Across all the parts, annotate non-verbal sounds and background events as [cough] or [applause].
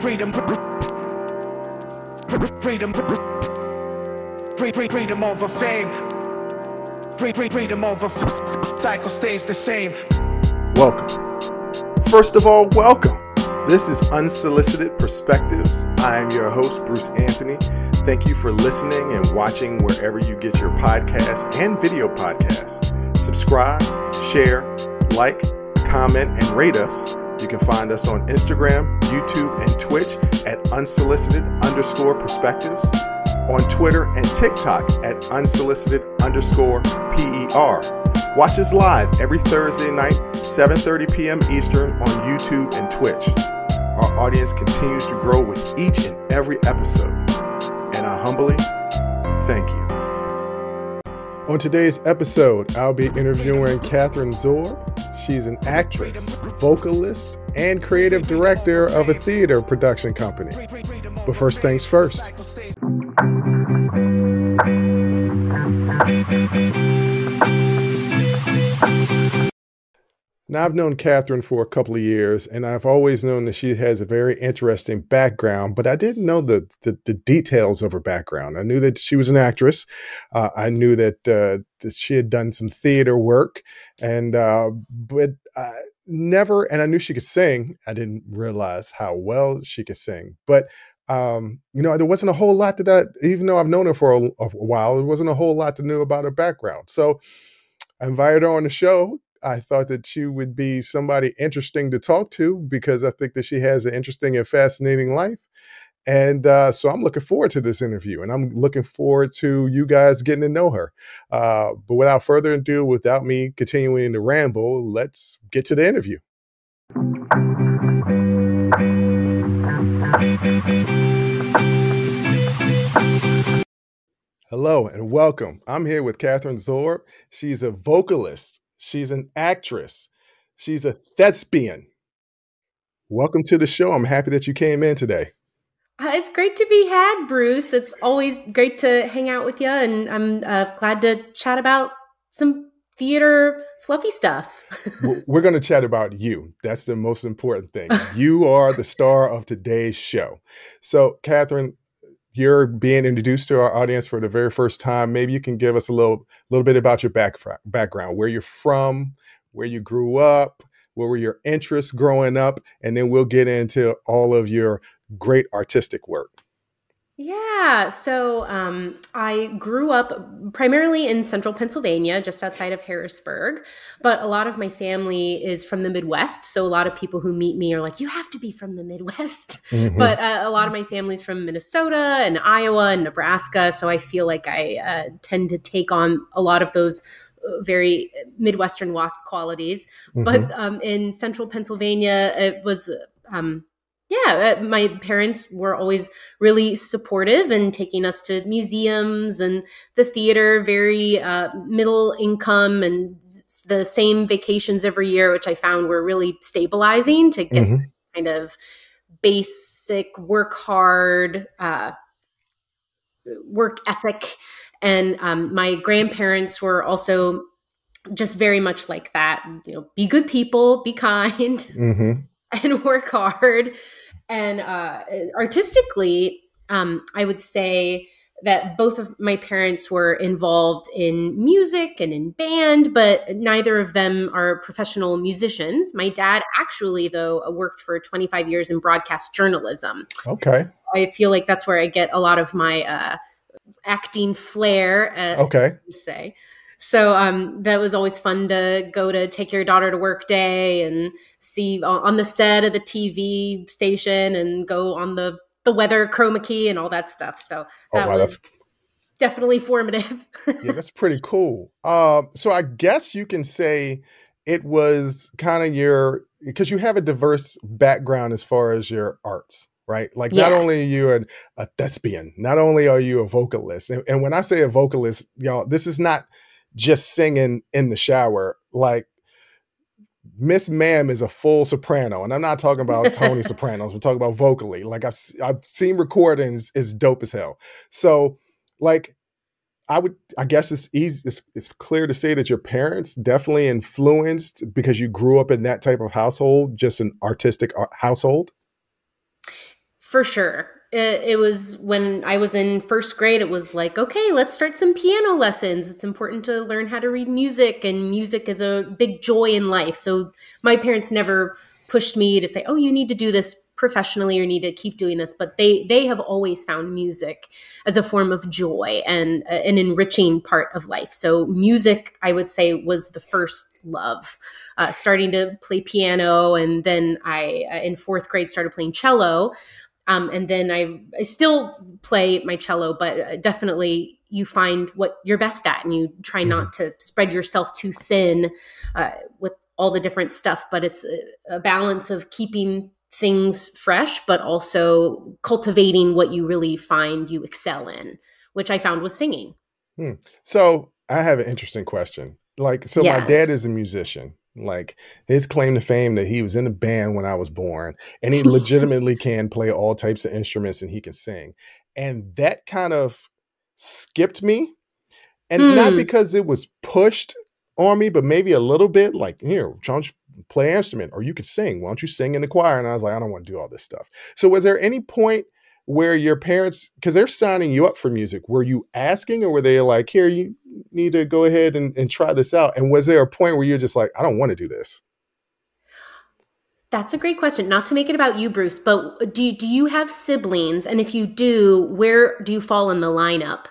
freedom, freedom, freedom over fame, free freedom over cycle stays the same. Welcome. First of all, welcome. This is Unsolicited Perspectives. I am your host, Bruce Anthony. Thank you for listening and watching wherever you get your podcasts and video podcasts. Subscribe, share, like, comment, and rate us. You can find us on Instagram, YouTube, and Twitch at unsolicited underscore perspectives, on Twitter and TikTok at unsolicited underscore PER. Watch us live every Thursday night, 7:30 p.m. Eastern on YouTube and Twitch. Our audience continues to grow with each and every episode, and I humbly thank you. On today's episode, I'll be interviewing Kathryn Zoerb. She's an actress, vocalist, and creative director of a theater production company. But first things first. Now, I've known Kathryn for a couple of years, and I've always known that she has a very interesting background, but I didn't know the, the, the details of her background. I knew that she was an actress. Uh, I knew that, uh, that she had done some theater work, and uh, but I never, and I knew she could sing. I didn't realize how well she could sing, but um, you know, there wasn't a whole lot that I, even though I've known her for a, a while, there wasn't a whole lot to know about her background. So I invited her on the show I thought that she would be somebody interesting to talk to because I think that she has an interesting and fascinating life. And uh, so I'm looking forward to this interview and I'm looking forward to you guys getting to know her. Uh, but without further ado, without me continuing to ramble, let's get to the interview. Hello and welcome. I'm here with Kathryn Zoerb. She's a vocalist, She's an actress. She's a thespian. Welcome to the show. I'm happy that you came in today. Uh, it's great to be had, Bruce. It's always great to hang out with you, and I'm uh, glad to chat about some theater fluffy stuff. [laughs] We're going to chat about you. That's the most important thing. [laughs] You are the star of today's show. So, Kathryn, you're being introduced to our audience for the very first time, maybe you can give us a little little bit about your back, background, where you're from, where you grew up, what were your interests growing up, and then we'll get into all of your great artistic work. Yeah. So um, I grew up primarily in central Pennsylvania, just outside of Harrisburg. But a lot of my family is from the Midwest. So a lot of people who meet me are like, you have to be from the Midwest. [laughs] Mm-hmm. But uh, a lot of my family's from Minnesota and Iowa and Nebraska. So I feel like I uh, tend to take on a lot of those uh, very Midwestern WASP qualities. Mm-hmm. But um, in central Pennsylvania, it was. Um, yeah, uh, my parents were always really supportive and taking us to museums and the theater, very uh, middle income and the same vacations every year, which I found were really stabilizing to get mm-hmm. kind of basic work hard, uh, work ethic. And um, my grandparents were also just very much like that. You know, be good people, be kind, mm-hmm. [laughs] and work hard. And uh, artistically, um, I would say that both of my parents were involved in music and in band, but neither of them are professional musicians. My dad actually, though, worked for 25 years in broadcast journalism. Okay. I feel like that's where I get a lot of my uh, acting flair. Uh, okay. Say. So um, that was always fun to go to take your daughter to work day and see on the set of the TV station and go on the the weather chroma key and all that stuff. So oh, that oh, wow, was definitely formative. yeah, that's pretty cool. Um, so I guess you can say it was kind of your because you have a diverse background as far as your arts right? Like yeah. not only are you a, a, thespian, not only are you a vocalist, and, and, when I say a vocalist, y'all, this is not just singing in the shower. Like Miss Ma'am is a full soprano, and I'm not talking about [laughs] Tony Sopranos. We're talking about vocally. Like I've I've seen recordings is dope as hell. So like I would I guess it's easy it's, it's clear to say that your parents definitely influenced because you grew up in that type of household, just an artistic uh, household. For sure. It, was when I was in first grade, it was like, okay, let's start some piano lessons. It's important to learn how to read music, and music is a big joy in life. So my parents never pushed me to say, oh, you need to do this professionally or need to keep doing this but they they have always found music as a form of joy and uh, an enriching part of life so music i would say was the first love uh, starting to play piano and then i uh, in fourth grade started playing cello um, and then I, I still play my cello but uh, definitely you find what you're best at and you try not mm-hmm. to spread yourself too thin uh, with all the different stuff but it's a, a balance of keeping things fresh, but also cultivating what you really find you excel in, which I found was singing. Hmm. So I have an interesting question. Like, so yes. my dad is a musician. Like his claim to fame that he was in a band when I was born, and he legitimately can play all types of instruments and he can sing. And that kind of skipped me. And hmm. not because it was pushed on me, but maybe a little bit like, here, don't you play instrument or you could sing. Why don't you sing in the choir? And I was like, I don't want to do all this stuff. So was there any point where your parents, because they're signing you up for music, were you asking or were they like, here, you need to go ahead and, and try this out? And was there a point where you're just like, I don't want to do this? That's a great question. Not to make it about you, Bruce, but do you, do you have siblings? And if you do, where do you fall in the lineup?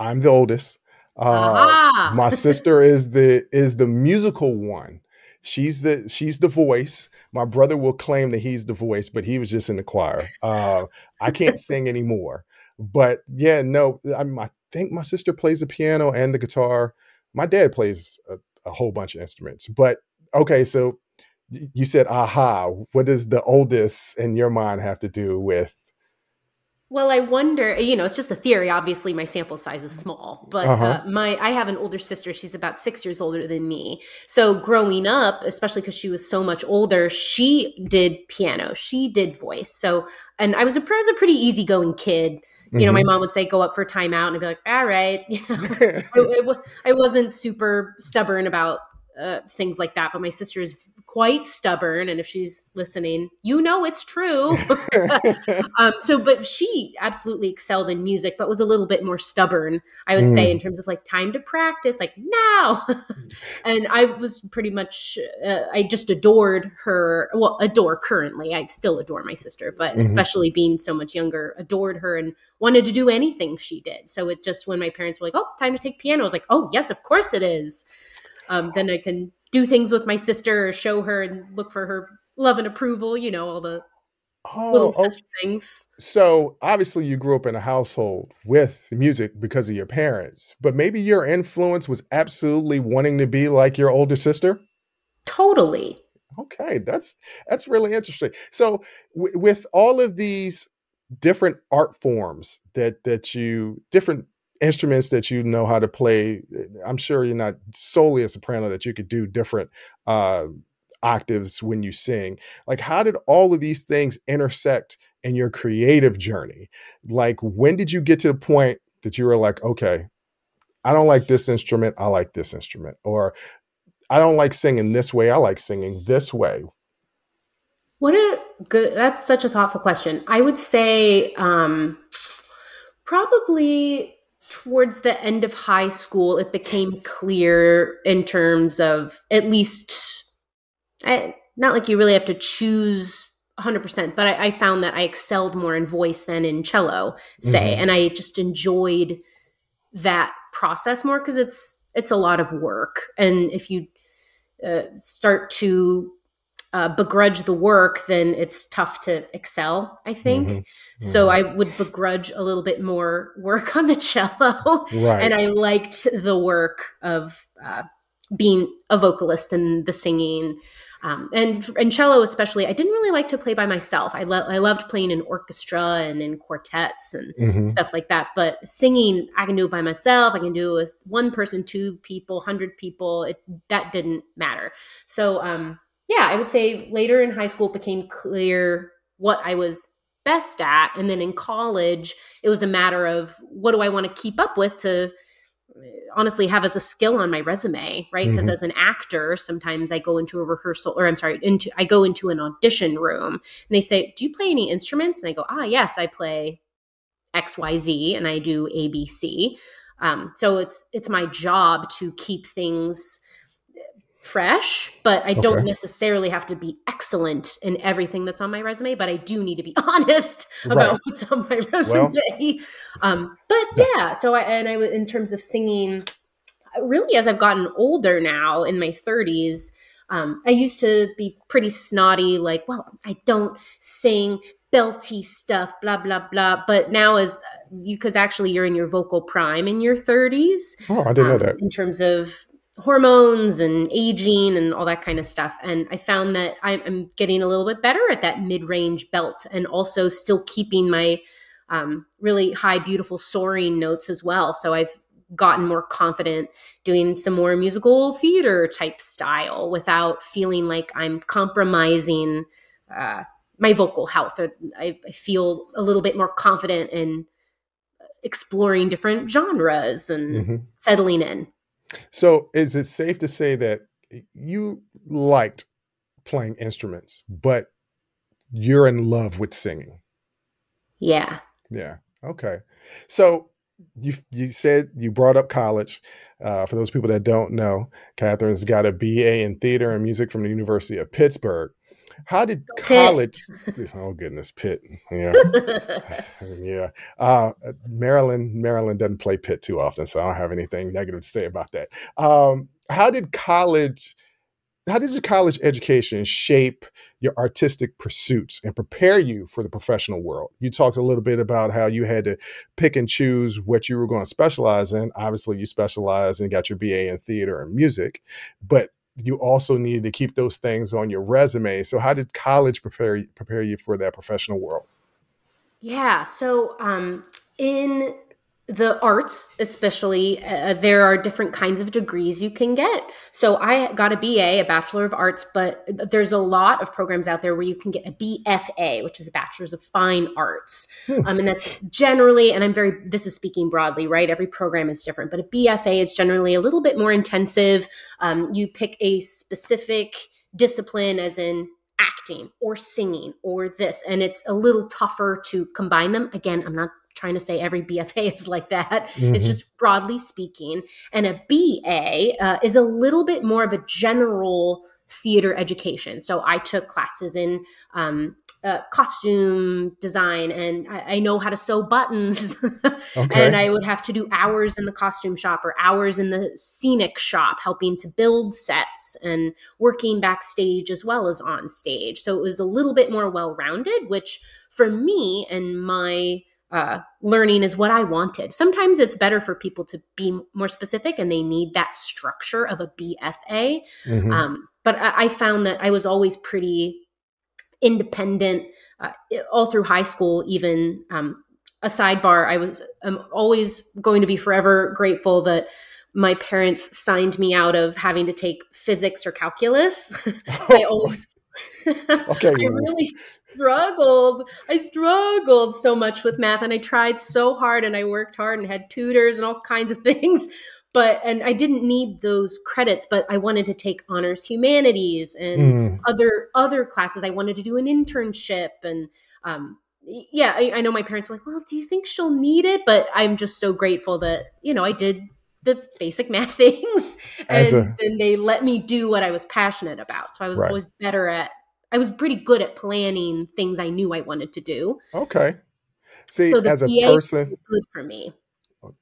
I'm the oldest. Uh, my sister is the is the musical one. She's the she's the voice. My brother will claim that he's the voice, but he was just in the choir. Uh, I can't [laughs] sing anymore. But yeah, no, I, mean, I think my sister plays the piano and the guitar. My dad plays a, a whole bunch of instruments. But okay, so you said aha. What does the oldest in your mind have to do with well, I wonder, you know, it's just a theory. Obviously, my sample size is small, but uh-huh. uh, my I have an older sister. She's about six years older than me. So growing up, especially because she was so much older, she did piano, she did voice. So, and I was a, I was a pretty easygoing kid. You know, mm-hmm. my mom would say, "Go up for timeout," and I'd be like, "All right." [laughs] You know, [laughs] I, I wasn't super stubborn about uh, things like that. But my sister is quite stubborn, and if she's listening, you know it's true. [laughs] [laughs] um, so, but she absolutely excelled in music, but was a little bit more stubborn, I would mm. say, in terms of like time to practice, like now. [laughs] and I was pretty much, uh, I just adored her. Well, adore currently. I still adore my sister, but mm-hmm. especially being so much younger, adored her and wanted to do anything she did. So it just when my parents were like, "Oh, time to take piano," I was like, "Oh, yes, of course it is." Um, then I can do things with my sister or show her and look for her love and approval. You know, all the oh, little sister okay. things. So obviously, you grew up in a household with music because of your parents, but maybe your influence was absolutely wanting to be like your older sister. Totally. Okay, that's that's really interesting. So, w- with all of these different art forms that that you different instruments that you know how to play. I'm sure you're not solely a soprano that you could do different uh, octaves when you sing. Like, how did all of these things intersect in your creative journey? Like, when did you get to the point that you were like, okay, I don't like this instrument, I like this instrument, or I don't like singing this way, I like singing this way. What a good, that's such a thoughtful question. I would say, um, probably towards the end of high school, it became clear in terms of at least, I, not like you really have to choose 100%, but I, I, found that I excelled more in voice than in cello, say, mm-hmm. and I just enjoyed that process more because it's it's a lot of work, and if you uh, start to uh, begrudge the work, then it's tough to excel, I think. Mm-hmm. Mm-hmm. So I would begrudge a little bit more work on the [laughs] cello. Right. And I liked the work of uh, being a vocalist and the singing. Um, and and cello especially, I didn't really like to play by myself. I, lo- I loved playing in orchestra and in quartets and mm-hmm. stuff like that. But singing, I can do it by myself. I can do it with one person, two people, hundred people. It that didn't matter. So um, yeah, I would say later in high school it became clear what I was best at. And then in college, it was a matter of what do I want to keep up with to honestly have as a skill on my resume, right? Because Mhm. as an actor, sometimes I go into a rehearsal, or I'm sorry, into I go into an audition room, and they say, "Do you play any instruments?" And I go, "Ah, yes, I play X, Y, Z, and I do A, B, C." Um, so it's it's my job to keep things fresh, but I don't Okay. necessarily have to be excellent in everything that's on my resume. But I do need to be [laughs] honest Right. about what's on my resume. um, but yeah, so I and I in terms of singing, really as I've gotten older now in my 30s. Um, I used to be pretty snotty, like, well, I don't sing belty stuff, blah blah blah. But now, as you, because actually you're in your vocal prime in your 30s, Oh, I didn't know um, that. in terms of hormones and aging and all that kind of stuff. And I found that I'm, getting a little bit better at that mid range belt and also still keeping my um, really high, beautiful soaring notes as well. So I've gotten more confident doing some more musical theater type style without feeling like I'm compromising uh, my vocal health. I, I feel a little bit more confident in exploring different genres and Mhm. settling in. So, is it safe to say that you liked playing instruments, but you're in love with singing? Yeah. Yeah. Okay. So you you said you brought up college. Uh, for those people that don't know, Kathryn's got a BA in theater and music from the University of Pittsburgh. How did Pitt. college? [laughs] Oh goodness, Pitt. Yeah, [laughs] yeah. Uh, Maryland, Maryland doesn't play Pitt too often, so I don't have anything negative to say about that. Um, how did college? How did your college education shape your artistic pursuits and prepare you for the professional world? You talked a little bit about how you had to pick and choose what you were going to specialize in. Obviously, you specialized and got your BA in theater and music, but you also needed to keep those things on your resume. So, how did college prepare prepare you for that professional world? Yeah. So, um, in the arts, especially, uh, there are different kinds of degrees you can get. So, I got a BA, a Bachelor of Arts, but there's a lot of programs out there where you can get a BFA, which is a Bachelor's of Fine Arts. Hmm. Um, and that's generally, and I'm very, this is speaking broadly, right? Every program is different, but a BFA is generally a little bit more intensive. Um, you pick a specific discipline, as in acting or singing or this and it's a little tougher to combine them again i'm not trying to say every bfa [laughs] is like that it's Mhm. just broadly speaking and a ba uh, is a little bit more of a general theater education so i took classes in um, uh, costume design and I, I know how to sew buttons [laughs] Okay. and I would have to do hours in the costume shop or hours in the scenic shop helping to build sets and working backstage as well as on stage. So it was a little bit more well rounded, which for me and my uh, learning is what I wanted. Sometimes it's better for people to be more specific and they need that structure of a BFA. Mhm. Um, but I, I found that I was always pretty independent uh, all through high school. Even um, a sidebar, I was I'm always going to be forever grateful that my parents signed me out of having to take physics or calculus. [laughs] I [laughs] always. Okay. [laughs] I really struggled. I struggled so much with math and I tried so hard and I worked hard and had tutors and all kinds of [laughs] things but and I didn't need those credits, but I wanted to take honors humanities and Mm. other other classes. I wanted to do an internship and um yeah, I, I know my parents were like, well, do you think she'll need it? But I'm just so grateful that, you know, I did the basic math [laughs] things and, a- and they let me do what I was passionate about. So I was Right. always better at I was pretty good at planning things I knew I wanted to do. Okay. See, So as a BA person, good for me.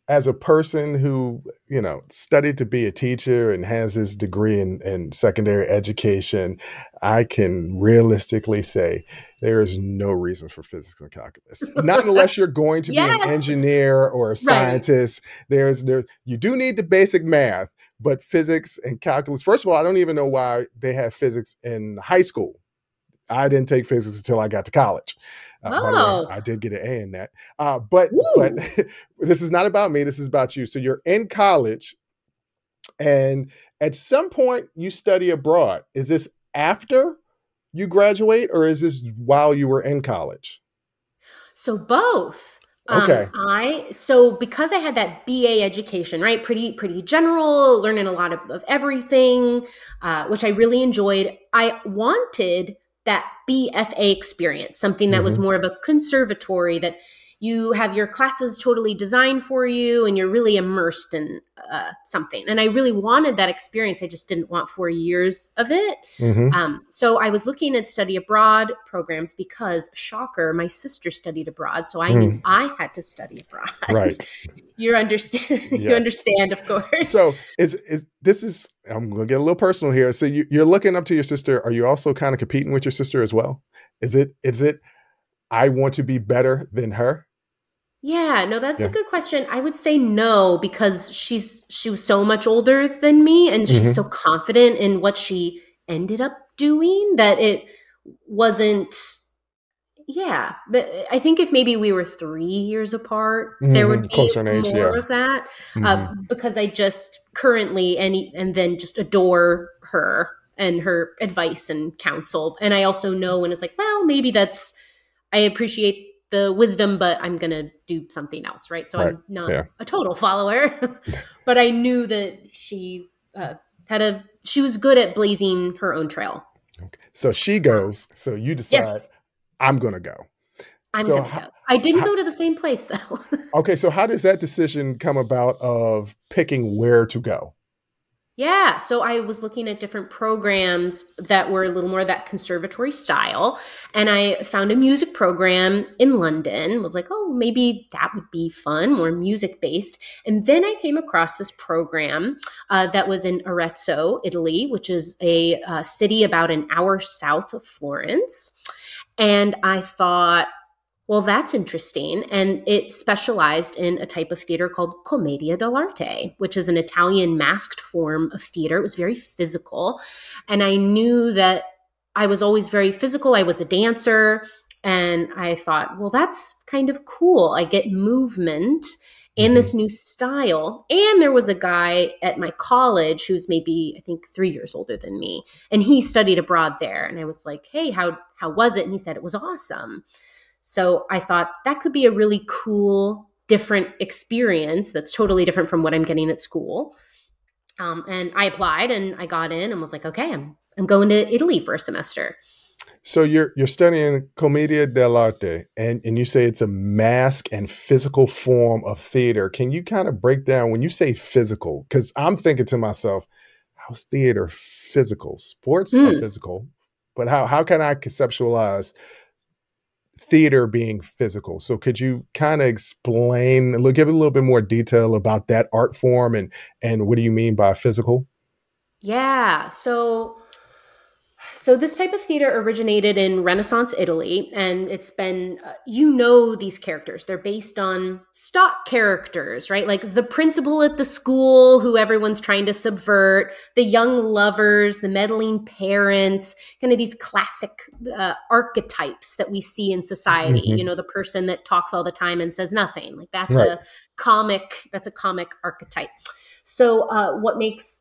As a person who you know studied to be a teacher and has his degree in, in secondary education i can realistically say there is no reason for physics and calculus. [laughs] Not unless you're going to be an engineer or a scientist. There's there you do need the basic math but physics and calculus first of all i don't even know why they have physics in high school i didn't take physics until i got to college uh, the way, Oh. I did get an A in that. Uh, but but [laughs] this is not about me. This is about you. So you're in college, and at some point you study abroad. Is this after you graduate, or is this while you were in college? So both. Okay. Um, I so because I had that BA education, right? Pretty pretty general, learning a lot of, of everything, uh, which I really enjoyed. I wanted that BFA experience, something that was Mhm. more of a conservatory that you have your classes totally designed for you and you're really immersed in uh, something. And I really wanted that experience. I just didn't want four years of it. hmm Um, so I was looking at study abroad programs because, shocker, my sister studied abroad, so I knew I had to study abroad. Hmm. Right. [laughs] you understand? [laughs] you understand, of course. So is is this is I'm gonna get a little personal here. So you, you're looking up to your sister. Are you also kind of competing with your sister as well? Is it is it I want to be better than her? Yeah, no, that's Yeah. a good question. I would say no because she's she was so much older than me, and she's so confident in what she ended up doing that it wasn't. Yeah, but I think if maybe we were three years apart, there would Mhm, be closer in age, more yeah. of that. Mhm. uh, because I just currently and and then just adore her and her advice and counsel. And I also know when it's like, well, maybe that's I appreciate the wisdom, but I'm gonna do something else, right? So Right, I'm not yeah. a total follower, [laughs] but I knew that she uh, had a she was good at blazing her own trail. Okay. so she goes. So you decide yes. I'm gonna go. I'm So gonna go. I didn't ho- go to the same place though. [laughs] Okay, so how does that decision come about of picking where to go? Yeah, so I was looking at different programs that were a little more that conservatory style, and I found a music program in London. Was like, oh, maybe that would be fun, more music based. And then I came across this program uh, that was in Arezzo, Italy, which is a uh, city about an hour south of Florence. And I thought, well, that's interesting. And it specialized in a type of theater called commedia dell'arte, which is an Italian masked form of theater. It was very physical. And I knew that I was always very physical. I was a dancer. And I thought, well, that's kind of cool. I get movement in mm-hmm. this new style. And there was a guy at my college who's maybe, I think, three years older than me. And he studied abroad there. And I was like, hey, how, how was it? And he said it was awesome. So I thought that could be a really cool, different experience that's totally different from what I'm getting at school. Um, and I applied and I got in and was like, okay, I'm I'm going to Italy for a semester. So you're you're studying commedia dell'arte, and and you say it's a mask and physical form of theater. Can you kind of break down when you say physical? Because I'm thinking to myself, how's theater physical? Sports are Hmm. physical, but how how can I conceptualize theater being physical? So could you kind of explain, little- give a little bit more detail about that art form, and and what do you mean by physical? Yeah. So so this type of theater originated in Renaissance Italy and it's been uh, you know these characters. They're based on stock characters, right? Like the principal at the school who everyone's trying to subvert, the young lovers, the meddling parents, kind of these classic uh, archetypes that we see in society. Mhm. You know, the person that talks all the time and says nothing. Like that's Right. a comic that's a comic archetype. So uh, what makes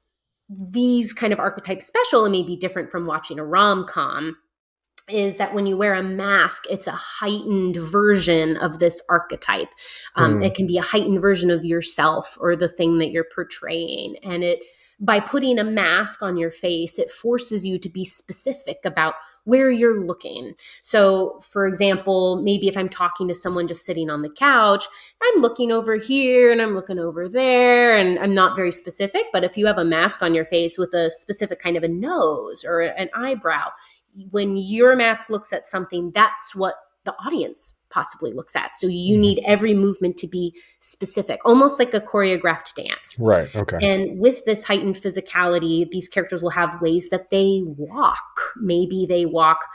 these kind of archetypes special and maybe different from watching a rom-com is that when you wear a mask it's a heightened version of this archetype um, Hmm. it can be a heightened version of yourself or the thing that you're portraying and it by putting a mask on your face it forces you to be specific about where you're looking so for example maybe if i'm talking to someone just sitting on the couch I'm looking over here and I'm looking over there and I'm not very specific. But if you have a mask on your face with a specific kind of a nose or an eyebrow, when your mask looks at something, that's what the audience possibly looks at. So you Mhm. need every movement to be specific, almost like a choreographed dance. Right. Okay. And with this heightened physicality, these characters will have ways that they walk. Maybe they walk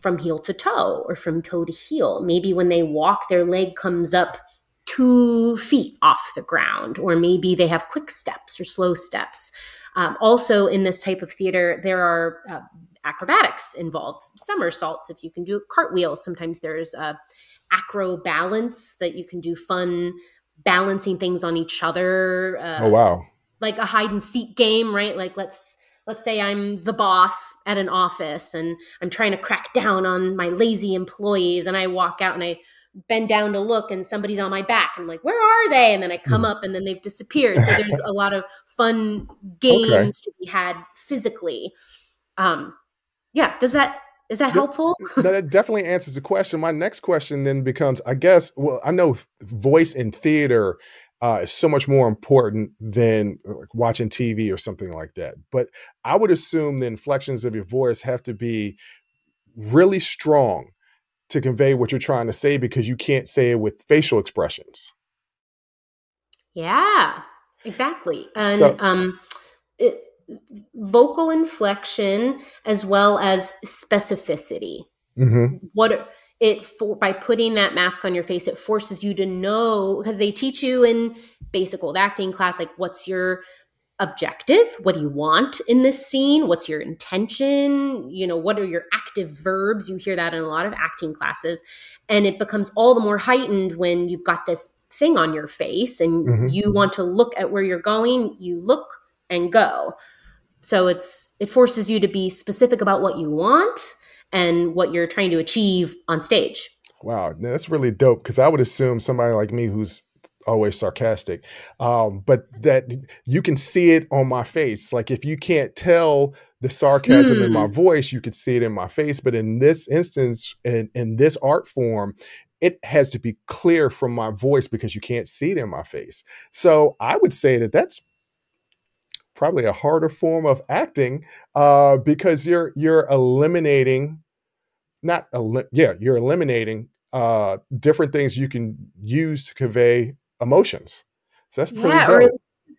from heel to toe or from toe to heel. Maybe when they walk, their leg comes up two feet off the ground, or maybe they have quick steps or slow steps. Um, also, in this type of theater, there are uh, acrobatics involved, somersaults, if you can do cartwheels. Sometimes there's a acro balance that you can do fun balancing things on each other. Uh, oh wow. like a hide and seek game, right? Like let's let's say I'm the boss at an office and I'm trying to crack down on my lazy employees and I walk out and I bend down to look and somebody's on my back. I'm like, where are they? And then I come up and then they've disappeared. So there's [laughs] a lot of fun games okay. to be had physically. Um, yeah, does that is that helpful? [laughs] that definitely answers the question. My next question then becomes, I guess, well, I know voice in theater uh, is so much more important than like watching TV or something like that. But I would assume the inflections of your voice have to be really strong to convey what you're trying to say because you can't say it with facial expressions. Yeah, exactly. And so, um, it, vocal inflection as well as specificity. Mm-hmm. What it for by putting that mask on your face, it forces you to know because they teach you in basic old acting class, like what's your objective what do you want in this scene what's your intention you know what are your active verbs you hear that in a lot of acting classes and it becomes all the more heightened when you've got this thing on your face and mm-hmm. you want to look at where you're going you look and go so it's it forces you to be specific about what you want and what you're trying to achieve on stage wow that's really dope because i would assume somebody like me who's always sarcastic um, but that you can see it on my face like if you can't tell the sarcasm mm. in my hmm. voice you could see it in my face but in this instance in, in this art form it has to be clear from my voice because you can't see it in my face so i would say that that's probably a harder form of acting uh, because you're you're eliminating not el- yeah you're eliminating uh, different things you can use to convey emotions. So that's pretty yeah, dope. Or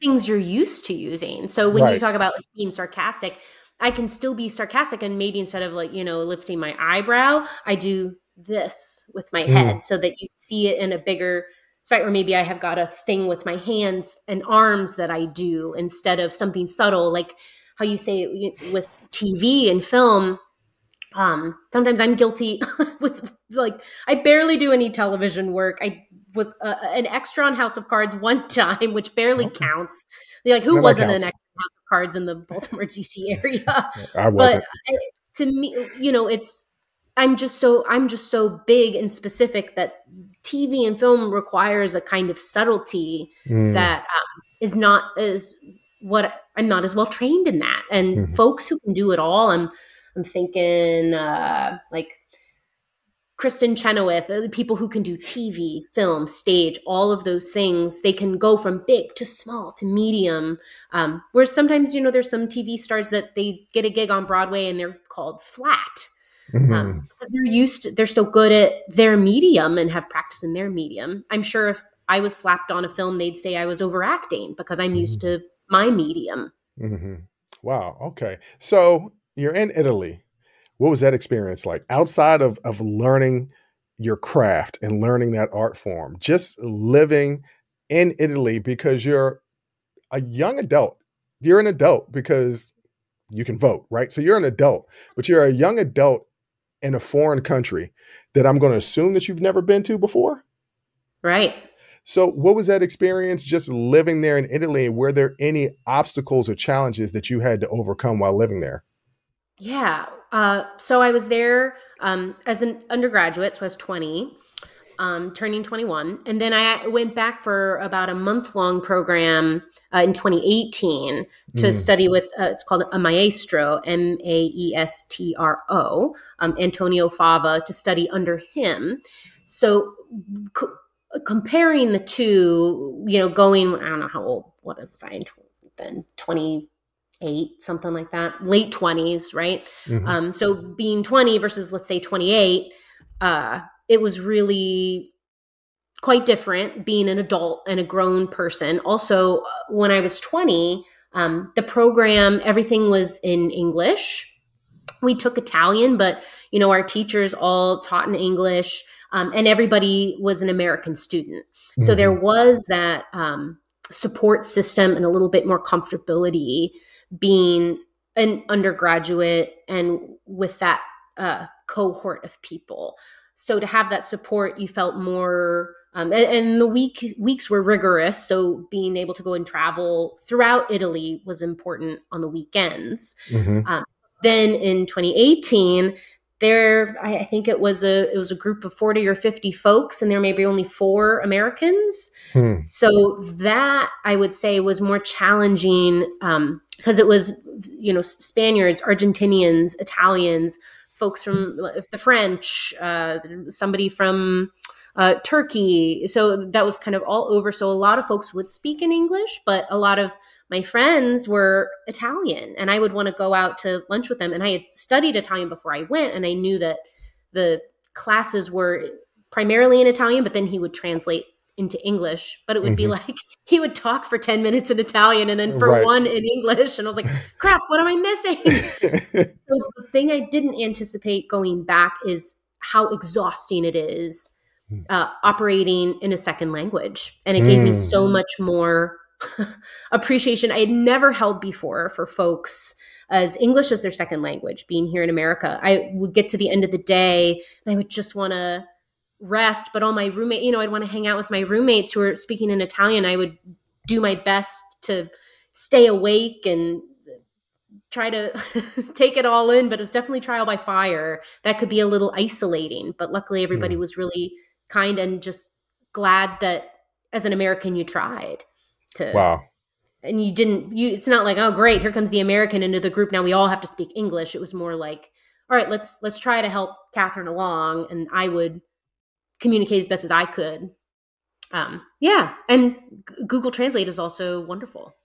things you're used to using. So when right. you talk about like being sarcastic, I can still be sarcastic and maybe instead of like, you know, lifting my eyebrow, I do this with my mm. head so that you see it in a bigger spectrum. Or maybe I have got a thing with my hands and arms that I do instead of something subtle, like how you say with TV and film. Um, sometimes I'm guilty [laughs] with like I barely do any television work. I was uh, an extra on House of Cards one [laughs] time, which barely okay. counts. Like, who wasn't an extra on House of Cards in the [laughs] Baltimore DC area? I wasn't. But to me, you know, it's I'm just so I'm just so big and specific that TV and film requires a kind of subtlety mm. that um, is not as what I'm not as well trained in that. And mm-hmm. folks who can do it all, I'm I'm thinking uh, like Kristin Chenoweth, uh, people who can do TV, film, stage, all of those things, they can go from big to small to medium. Um, whereas sometimes, you know, there's some TV stars that they get a gig on Broadway and they're called flat. Mm-hmm. Um, they're used to, they're so good at their medium and have practice in their medium. I'm sure if I was slapped on a film, they'd say I was overacting because I'm mm-hmm. used to my medium. Mm-hmm. Wow. Okay. So you're in Italy what was that experience like outside of of learning your craft and learning that art form just living in italy because you're a young adult you're an adult because you can vote right so you're an adult but you're a young adult in a foreign country that i'm going to assume that you've never been to before right so what was that experience just living there in italy were there any obstacles or challenges that you had to overcome while living there yeah. Uh, so I was there um, as an undergraduate, so I was 20, um, turning 21. And then I went back for about a month long program uh, in 2018 to mm. study with, uh, it's called a maestro, M A E S T R O, um, Antonio Fava, to study under him. So co- comparing the two, you know, going, I don't know how old, what was I then, 20 eight, something like that, late 20s, right? Mm-hmm. Um, so being 20 versus, let's say, 28, uh, it was really quite different being an adult and a grown person. Also, uh, when I was 20, um, the program, everything was in English. We took Italian, but you know, our teachers all taught in English, um, and everybody was an American student. Mm-hmm. So there was that um, support system and a little bit more comfortability being an undergraduate and with that uh, cohort of people. So to have that support, you felt more. Um, and, and, the week weeks were rigorous, so being able to go and travel throughout Italy was important on the weekends. Mm-hmm. Um, then in 2018, there I, I think it was a it was a group of 40 or 50 folks and there may be only four americans Hmm. so that i would say was more challenging um, because it was you know spaniards argentinians italians folks from the french uh, somebody from uh, turkey so that was kind of all over so a lot of folks would speak in english but a lot of my friends were Italian and I would want to go out to lunch with them. And I had studied Italian before I went, and I knew that the classes were primarily in Italian, but then he would translate into English. But it would be Mhm. like [laughs] he would talk for 10 minutes in Italian and then for Right. one in English. And I was like, [laughs] crap, what am I missing? [laughs] So the thing I didn't anticipate going back is how exhausting it is. Uh, operating in a second language, and it gave me Mm. so much more [laughs] appreciation I had never held before for folks as English as their second language. Being here in America, I would get to the end of the day and I would just want to rest, but all my roommate, you know, I'd want to hang out with my roommates who are speaking in Italian. I would do my best to stay awake and try to [laughs] take it all in, but it was definitely trial by fire. That could be a little isolating, but luckily everybody Yeah. was really kind and just glad that as an American you tried to wow. and you didn't you it's not like oh great here comes the American into the group now we all have to speak English. It was more like all right, let's let's try to help Kathryn along and I would communicate as best as I could. Um, yeah, and G- Google Translate is also wonderful.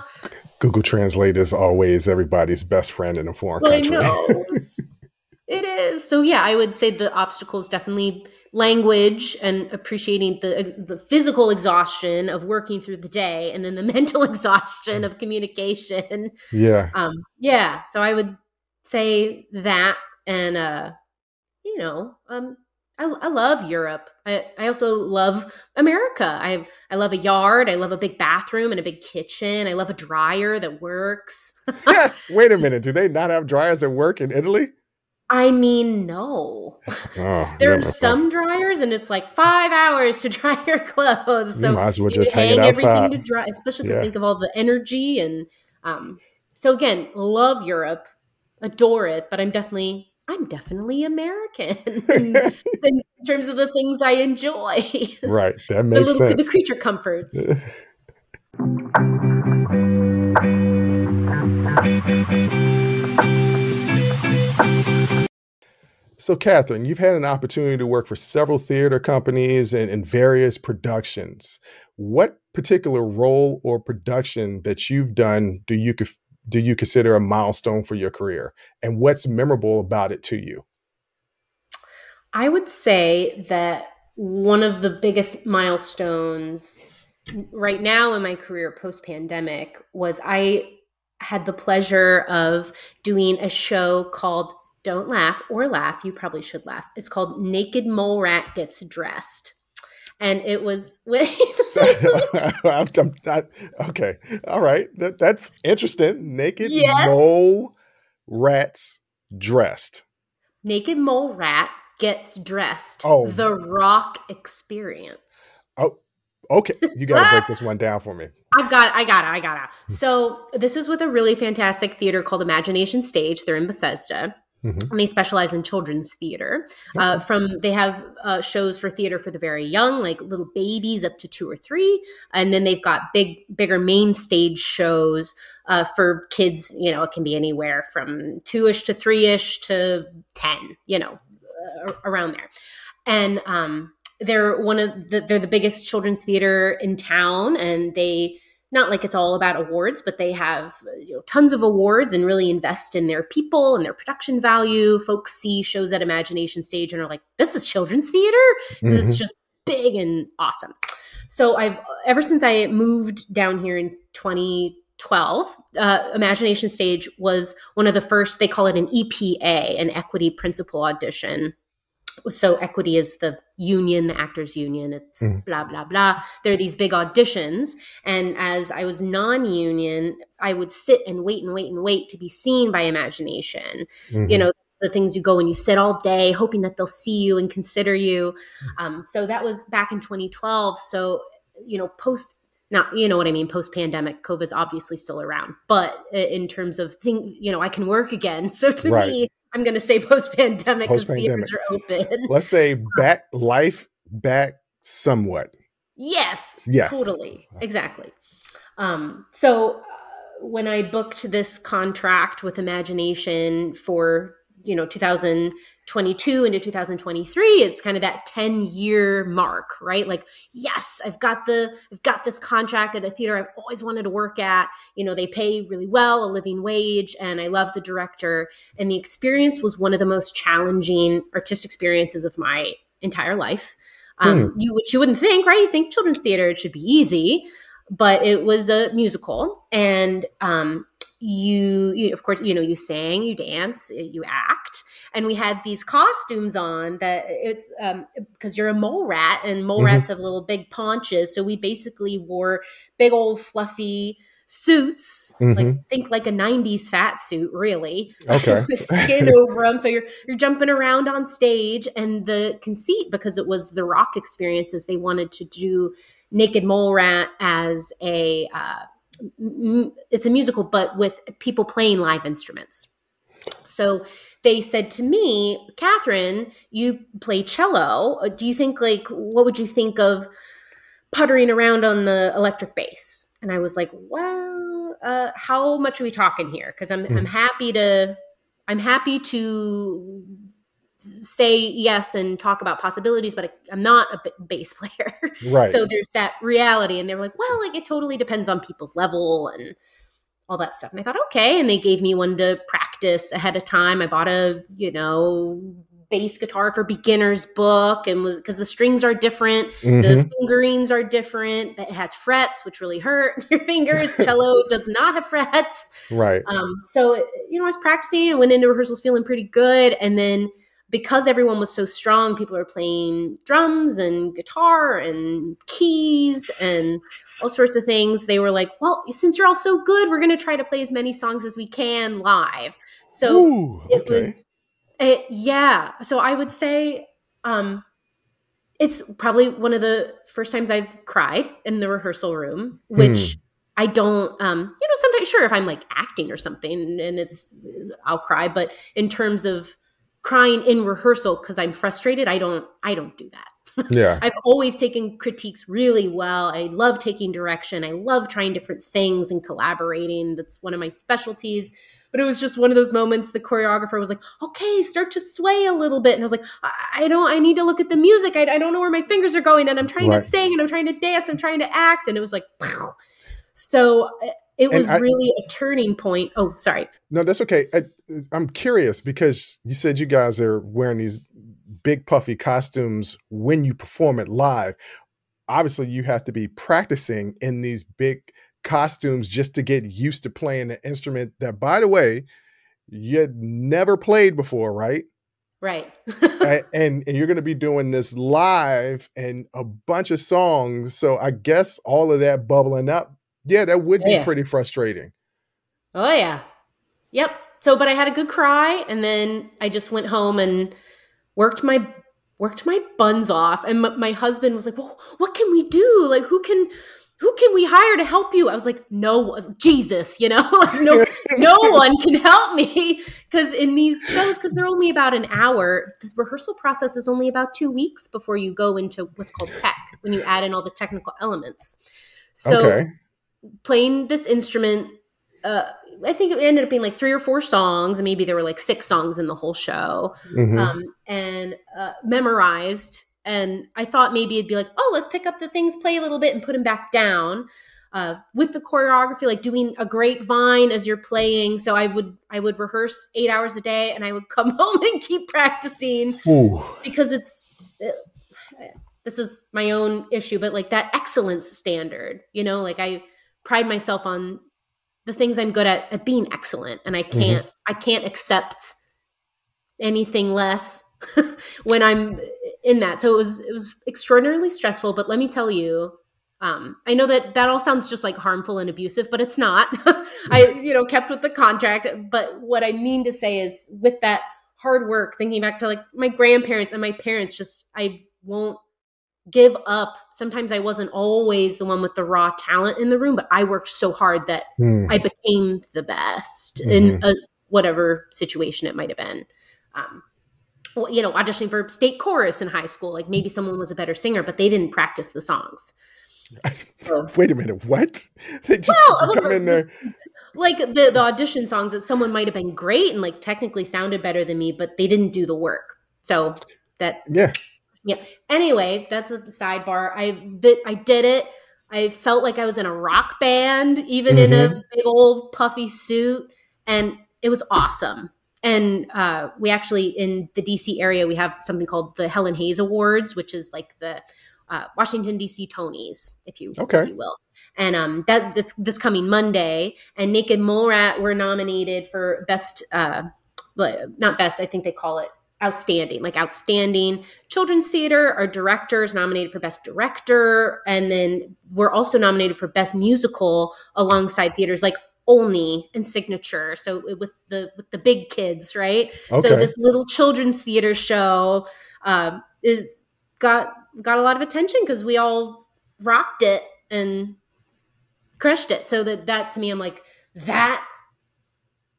[laughs] Google Translate is always everybody's best friend in a foreign I country. [laughs] it is. So yeah, I would say the obstacles definitely language and appreciating the the physical exhaustion of working through the day and then the [laughs] mental exhaustion of communication. yeah. Um yeah, so I would say that and uh you know, um I, I love Europe. I, I also love America. I I love a yard. I love a big bathroom and a big kitchen. I love a dryer that works. [laughs] [laughs] Wait a minute. Do they not have dryers that work in Italy? I mean, no. [laughs] Oh, [laughs] There are some dryers, and it's like five hours to [laughs] dry your clothes. You So might as well just hang it everything to dry, especially because Yeah. think of all the energy and. Um, so again, love Europe, adore it, but I'm definitely I'm definitely American in, in terms of the things I enjoy, right. That the makes little the creature comforts. So, Kathryn, you've had an opportunity to work for several theater companies and, and various productions. What particular role or production that you've done do you do you consider a milestone for your career, and what's memorable about it to you? I would say that one of the biggest milestones right now in my career post pandemic was I had the pleasure of doing a show called Don't Laugh or Laugh. You probably should laugh. It's called Naked Mole Rat Gets Dressed. And it was with [laughs] [laughs] I'm, I'm not, okay, all right, that, that's interesting. Naked Yes. mole rats dressed. Naked Mole Rat Gets Dressed. Oh. The Rock Experience. Oh, okay, you got to break this one down for me. [laughs] I've got, I got it, I got it. So this is with a really fantastic theater called Imagination Stage. They're in Bethesda, Mhm. and they specialize in children's theater. Uh, from they have uh, shows for theater for the very young, like little babies up to two or three, and then they've got big, bigger main stage shows uh, for kids. You know, it can be anywhere from two ish to three ish to ten. You know, uh, around there, and um, they're one of the they're the biggest children's theater in town and they not like it's all about awards but they have you know tons of awards and really invest in their people and their production value. Folks see shows at imagination stage and are like this is children's theater? 'Cause it's Mhm. just big and awesome. So i've ever since i moved down here in 2012 uh, imagination stage was one of the first they call it an epa an equity principal audition so equity is the union the actors union it's Mhm. blah blah blah. There are these big auditions and as i was non-union i would sit and wait and wait and wait to be seen by imagination. Mhm. you know the things you go and you sit all day hoping that they'll see you and consider you. Um, so that was back in 2012 so you know post now you know what i mean post pandemic covid's obviously still around. But in terms of thing you know i can work again. [laughs] So to Right. me I'm going to say [laughs] post pandemic because theaters are open. Let's say [laughs] back life back somewhat. Yes. Yes. Totally. Exactly. Um, so uh, when I booked this contract with Imagination for you know 2022 into 2023 it's kind of that 10 year mark right? Like yes i've got the i've got this contract at a theater i've always wanted to work at. You know they pay really well a living wage and i love the director. And the experience was one of the most challenging artistic experiences of my entire life. Um, hmm. you which you wouldn't think right? You think children's theater it should be easy but it was a musical and um, you, you, of course you know you sang you dance you act and we had these costumes on that it's um because you're a mole rat and mole mm-hmm. rats have little big paunches so we basically wore big old fluffy suits mm-hmm. like think like a 90s fat suit really okay [laughs] with skin [laughs] over them so you're you're jumping around on stage and the conceit because it was the rock experiences they wanted to do naked mole rat as a uh, it's a musical, but with people playing live instruments. So they said to me, Kathryn, you play cello. Do you think like what would you think of puttering around on the electric bass? And I was like, well, uh, how much are we talking here? Because I'm mm. I'm happy to I'm happy to say yes and talk about possibilities, but I, am not a bass player. Right. [laughs] so there's that reality. And they were like, well, like it totally depends on people's level and all that stuff. And I thought, okay. And they gave me one to practice ahead of time. I bought a, you know, bass guitar for beginners book and was because the strings are different, mm-hmm. the fingerings are different. It has frets, which really hurt [laughs] your fingers. [laughs] Cello does not have frets. Right. Um, so you know, I was practicing and went into rehearsals feeling pretty good. And then because everyone was so strong, people are playing drums and guitar and keys and all sorts of things. They were like, well, since you're all so good, we're going to try to play as many songs as we can live. So Ooh, okay. it was, it, yeah. So I would say um, it's probably one of the first times I've cried in the rehearsal room, which. Hmm. I don't, um, you know, sometimes sure if I'm like acting or something and it's, I'll cry, but in terms of crying in rehearsal because I'm frustrated. I don't I don't do that. [laughs] Yeah. I've always taken critiques really well. I love taking direction. I love trying different things and collaborating. That's one of my specialties. But it was just one of those moments the choreographer was like, okay, start to sway a little bit. And I was like, I, I don't, I need to look at the music. I, I, don't know where my fingers are going. And I'm trying right. to sing and I'm trying to dance. I'm trying to act. And it was like, [laughs] so uh, it was I, really a turning point. Oh, sorry. No, that's okay. I, I'm curious because you said you guys are wearing these big puffy costumes when you perform it live. Obviously, you have to be practicing in these big costumes just to get used to playing the instrument that, by the way, you had never played before, right? Right. [laughs] and, and you're going to be doing this live and a bunch of songs. So I guess all of that bubbling up yeah, that would be yeah. pretty frustrating. Oh yeah. Yep. So but I had a good cry and then I just went home and worked my worked my buns off and m- my husband was like, "Well, what can we do? Like who can who can we hire to help you?" I was like, "No, Jesus, you know, [laughs] like no no [laughs] one can help me cuz in these shows cuz they're only about an hour, the rehearsal process is only about 2 weeks before you go into what's called tech when you add in all the technical elements. So okay playing this instrument uh, I think it ended up being like three or four songs, and maybe there were like six songs in the whole show, mm-hmm. um, and uh, memorized. And I thought maybe it'd be like, oh, let's pick up the things, play a little bit, and put them back down. Uh, with the choreography, like doing a grapevine as you're playing. So I would I would rehearse eight hours a day, and I would [laughs] come home and keep practicing Ooh. because it's. Uh, this is my own issue, but like that excellence standard, you know, like I pride myself on the things I'm good at at being excellent and I mm-hmm. can't mm-hmm. I can't accept anything less [laughs] when I'm in that. So it was it was extraordinarily stressful, but let me tell you um, I know that that all sounds just like harmful and abusive, but it's not. [laughs] I, you know, kept with the contract. But what I mean to say is, with that hard work, thinking back to like my grandparents and my parents, just I won't give up. Sometimes I wasn't always the one with the raw talent in the room, but I worked so hard that mm. I became the best mm-hmm. in a whatever situation it might have been. Um, well, you know, auditioning for state chorus in high school, like maybe someone was a better singer, but they didn't practice the songs. So, [laughs] Wait a minute, what? [laughs] They just well, come in there. Like the, the audition songs that someone might have been great and like technically sounded better than me, but they didn't do the work. So that yeah yeah. Anyway, that's a sidebar. I that I did it. I felt like I was in a rock band, even mm-hmm. in a mm-hmm. big old puffy suit, and it was awesome. And uh, we actually in the DC area we have something called the Helen Hayes Awards, which is like the uh, Washington D.C. Tonys, if you okay. if you will. And um, that this this coming Monday, and Naked Mole Rat were nominated for best, uh, not best, I think they call it outstanding, like outstanding children's theater. Our director is nominated for best director, and then we're also nominated for best musical alongside theaters like Olney and Signature. So with the with the big kids, right? Okay. So this little children's theater show um, is got got a lot of attention because we all rocked it and crushed it. So that that to me, I'm like that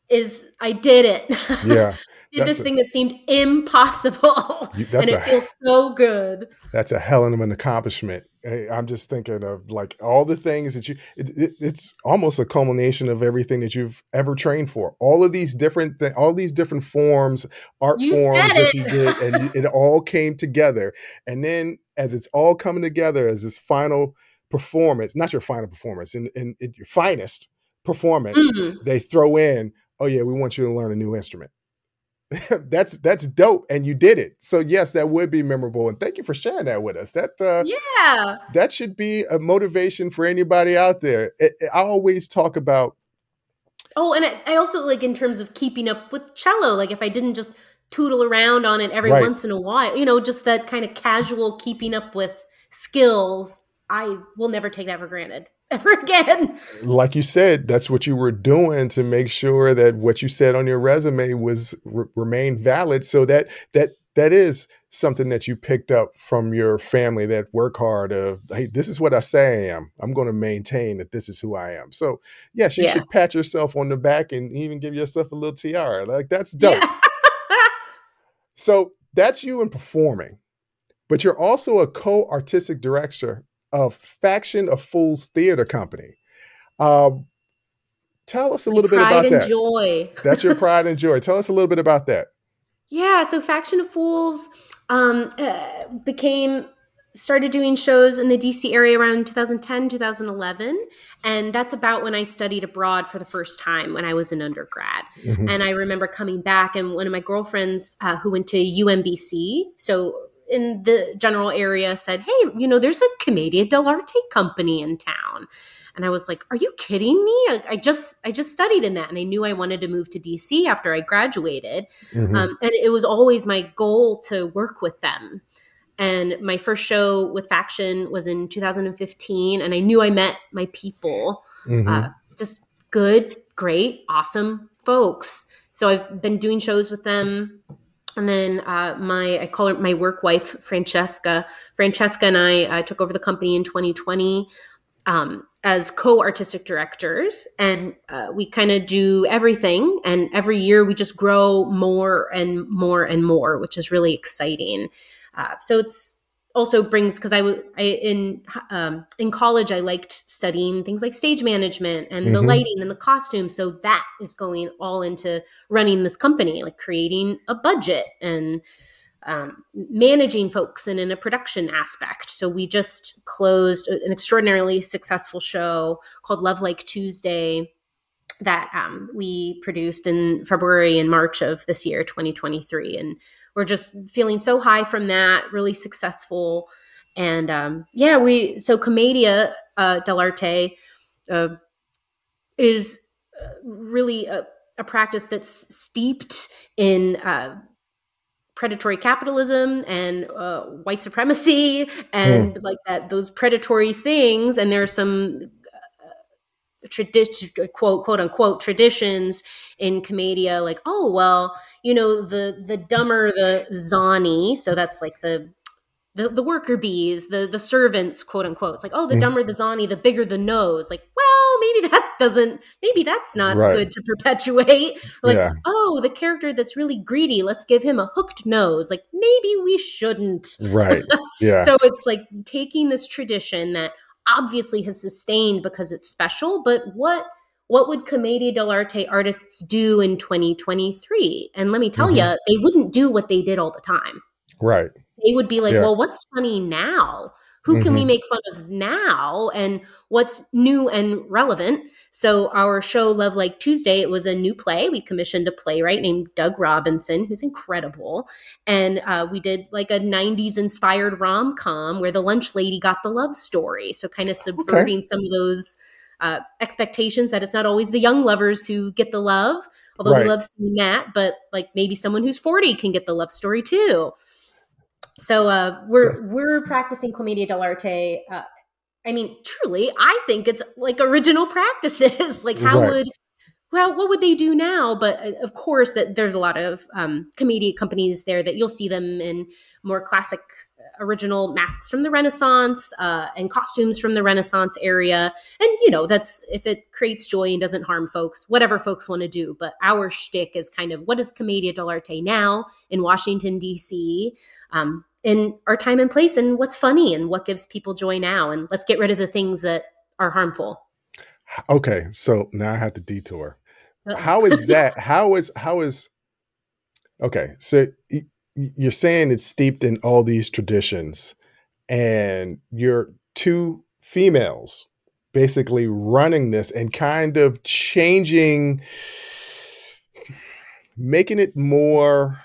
is I did it. [laughs] Yeah. Did this a, thing that seemed impossible. [laughs] and it a, feels so good. That's a hell of an accomplishment. I'm just thinking of like all the things that you, it, it, it's almost a culmination of everything that you've ever trained for. All of these different, th- all these different forms, art you forms that you did, and [laughs] it all came together. And then as it's all coming together as this final performance, not your final performance, in, in, in your finest performance, mm-hmm. they throw in, oh yeah, we want you to learn a new instrument. [laughs] that's that's dope and you did it. So yes that would be memorable and thank you for sharing that with us. That uh yeah. that should be a motivation for anybody out there. It, it, i always talk about oh and I, I, also like in terms of keeping up with cello like if i didn't just tootle around on it every right. once in a while you know just that kind of casual keeping up with skills i will never take that for granted [laughs] ever again. Like you said, that's what you were doing to make sure that what you said on your resume was re- remained valid. So that that that is something that you picked up from your family that work hard of hey this is what i say i am i'm going to maintain that this is who i am so yes you yeah. should pat yourself on the back and even give yourself a little tiara like that's dope yeah. so that's you in performing but you're also a co-artistic director of Faction of Fools Theater Company. Um, tell us a little bit about that. Joy. [laughs] That's your pride and joy. Tell us a little bit about that. Yeah, so Faction of Fools um, uh, became started doing shows in the DC area around 2010, 2011. And that's about when I studied abroad for the first time when I was an undergrad. Mm-hmm. And I remember coming back, and one of my girlfriends uh, who went to UMBC, so in the general area said, Hey, you know, there's a Commedia dell'arte company in town. And I was like, Are you kidding me? I, I, just I just studied in that and I knew I wanted to move to DC after I graduated. Mm-hmm. Um, and it was always my goal to work with them. And my first show with Faction was in 2015, and I knew I met my people. Mm-hmm. Uh, just good, great, awesome folks. So I've been doing shows with them and then uh, my I call her my work wife Francesca. Francesca and I uh, took over the company in 2020 um, as co-artistic directors, and uh, we kind of do everything. And every year we just grow more and more and more, which is really exciting. Uh, so it's also brings because I, I in um, in college I liked studying things like stage management and mm-hmm. the lighting and the costume. So that is going all into running this company, like creating a budget and um, managing folks and in a production aspect. So we just closed an extraordinarily successful show called Love Like Tuesday that um, we produced in February and March of this year, 2023, and we're just feeling so high from that, really successful. And um, yeah, we so Commedia uh, dell'arte uh, is uh, really a, a, practice that's steeped in uh, predatory capitalism and uh, white supremacy and mm. like that those predatory things. And there's some tradition quote quote unquote traditions in commedia like oh well you know the the dumber the zani so that's like the the, the worker bees the the servants quote unquote it's like oh the mm. dumber the zani the bigger the nose like well maybe that doesn't, maybe that's not Right. good to perpetuate. [laughs] Like, Yeah. oh, the character that's really greedy, let's give him a hooked nose. Like, maybe we shouldn't. Right. [laughs] Yeah. So it's like taking this tradition that obviously has sustained because it's special, but what what would Commedia dell'arte artists do in 2023? And let me tell Mhm. you, they wouldn't do what they did all the time. right. They would be like, Yeah. well, what's funny now? Who can we make fun of now? And what's new and relevant? So, our show, Love Like Tuesday, it was a new play. We commissioned a playwright named Doug Robinson, who's incredible. And uh, we did like a 90s inspired rom com where the lunch lady got the love story. So, kind of subverting some of those uh, expectations that it's not always the young lovers who get the love, although Right. we love seeing that, but like maybe someone who's 40 can get the love story too. So uh, we're we're practicing commedia dell'arte. Uh, I mean, truly, I think it's like original practices. [laughs] like, how Right. would well, what would they do now? But uh, of course, that there's a lot of um, commedia companies there that you'll see them in more classic, original masks from the Renaissance uh, and costumes from the Renaissance area. And you know, that's if it creates joy and doesn't harm folks, whatever folks want to do. But our shtick is kind of what is commedia dell'arte now in Washington D.C. Um, in our time and place, and what's funny and what gives people joy now, and let's get rid of the things that are harmful. Okay. So now I have to detour. How is that? How is how is okay? So you're saying it's steeped in all these traditions, and you're two females basically running this and kind of changing, making it more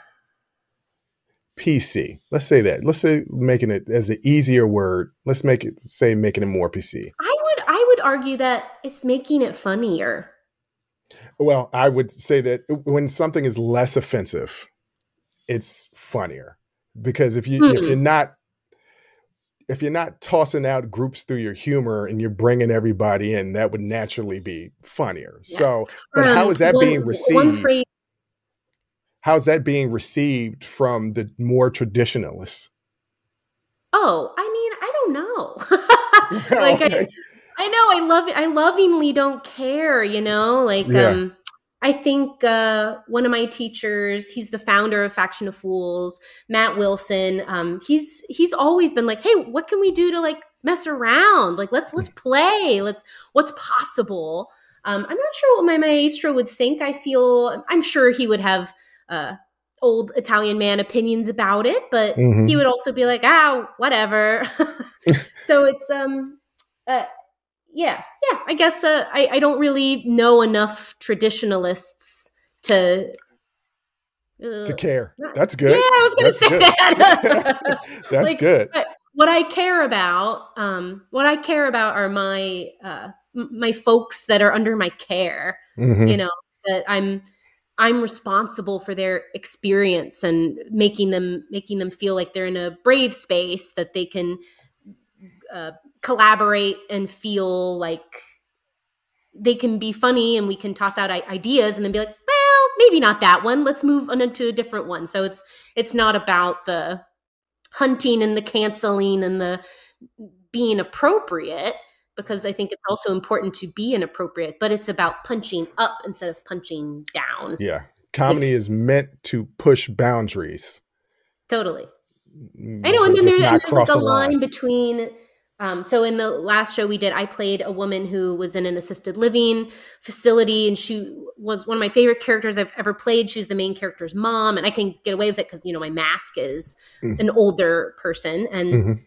PC. Let's say that. Let's say making it as an easier word. Let's make it say making it more PC. I would I would argue that it's making it funnier. Well, I would say that when something is less offensive, it's funnier because if you if Hmm. you're not if you're not tossing out groups through your humor and you're bringing everybody in, that would naturally be funnier. Yeah. So, but how Um, is that one- being received? How's that being received from the more traditionalists? Oh, I mean, I don't know. [laughs] like Okay. I, I know I love I lovingly don't care, you know? Like Yeah. um I think uh, one of my teachers, he's the founder of Faction of Fools, Matt Wilson. Um, he's he's always been like, "Hey, what can we do to like mess around? Like, let's let's play. Let's what's possible." Um, I'm not sure what my maestro would think. I feel I'm sure he would have uh, old Italian man opinions about it, but Mhm. he would also be like, "Ah, whatever." [laughs] so it's um, uh, yeah, yeah. I guess uh, I I don't really know enough traditionalists to uh, to care. That's good. Yeah, I was gonna That's say good. that. [laughs] [laughs] That's Like, good. but what I care about, um, what I care about are my uh, my folks that are under my care. Mhm. You know that I'm I'm responsible for their experience and making them making them feel like they're in a brave space that they can uh, collaborate and feel like they can be funny and we can toss out i- ideas and then be like well maybe not that one let's move on into a different one so it's it's not about the hunting and the canceling and the being appropriate because i think it's also important to be inappropriate but it's about punching up instead of punching down Yeah. Comedy is meant to push boundaries. totally Mm, I know, and then, just there, not and there's like a the line between. Um, so in the last show we did, I played a woman who was in an assisted living facility, and she was one of my favorite characters I've ever played. She was the main character's mom, and I can get away with it because you know my mask is Mm. an older person. And Mhm.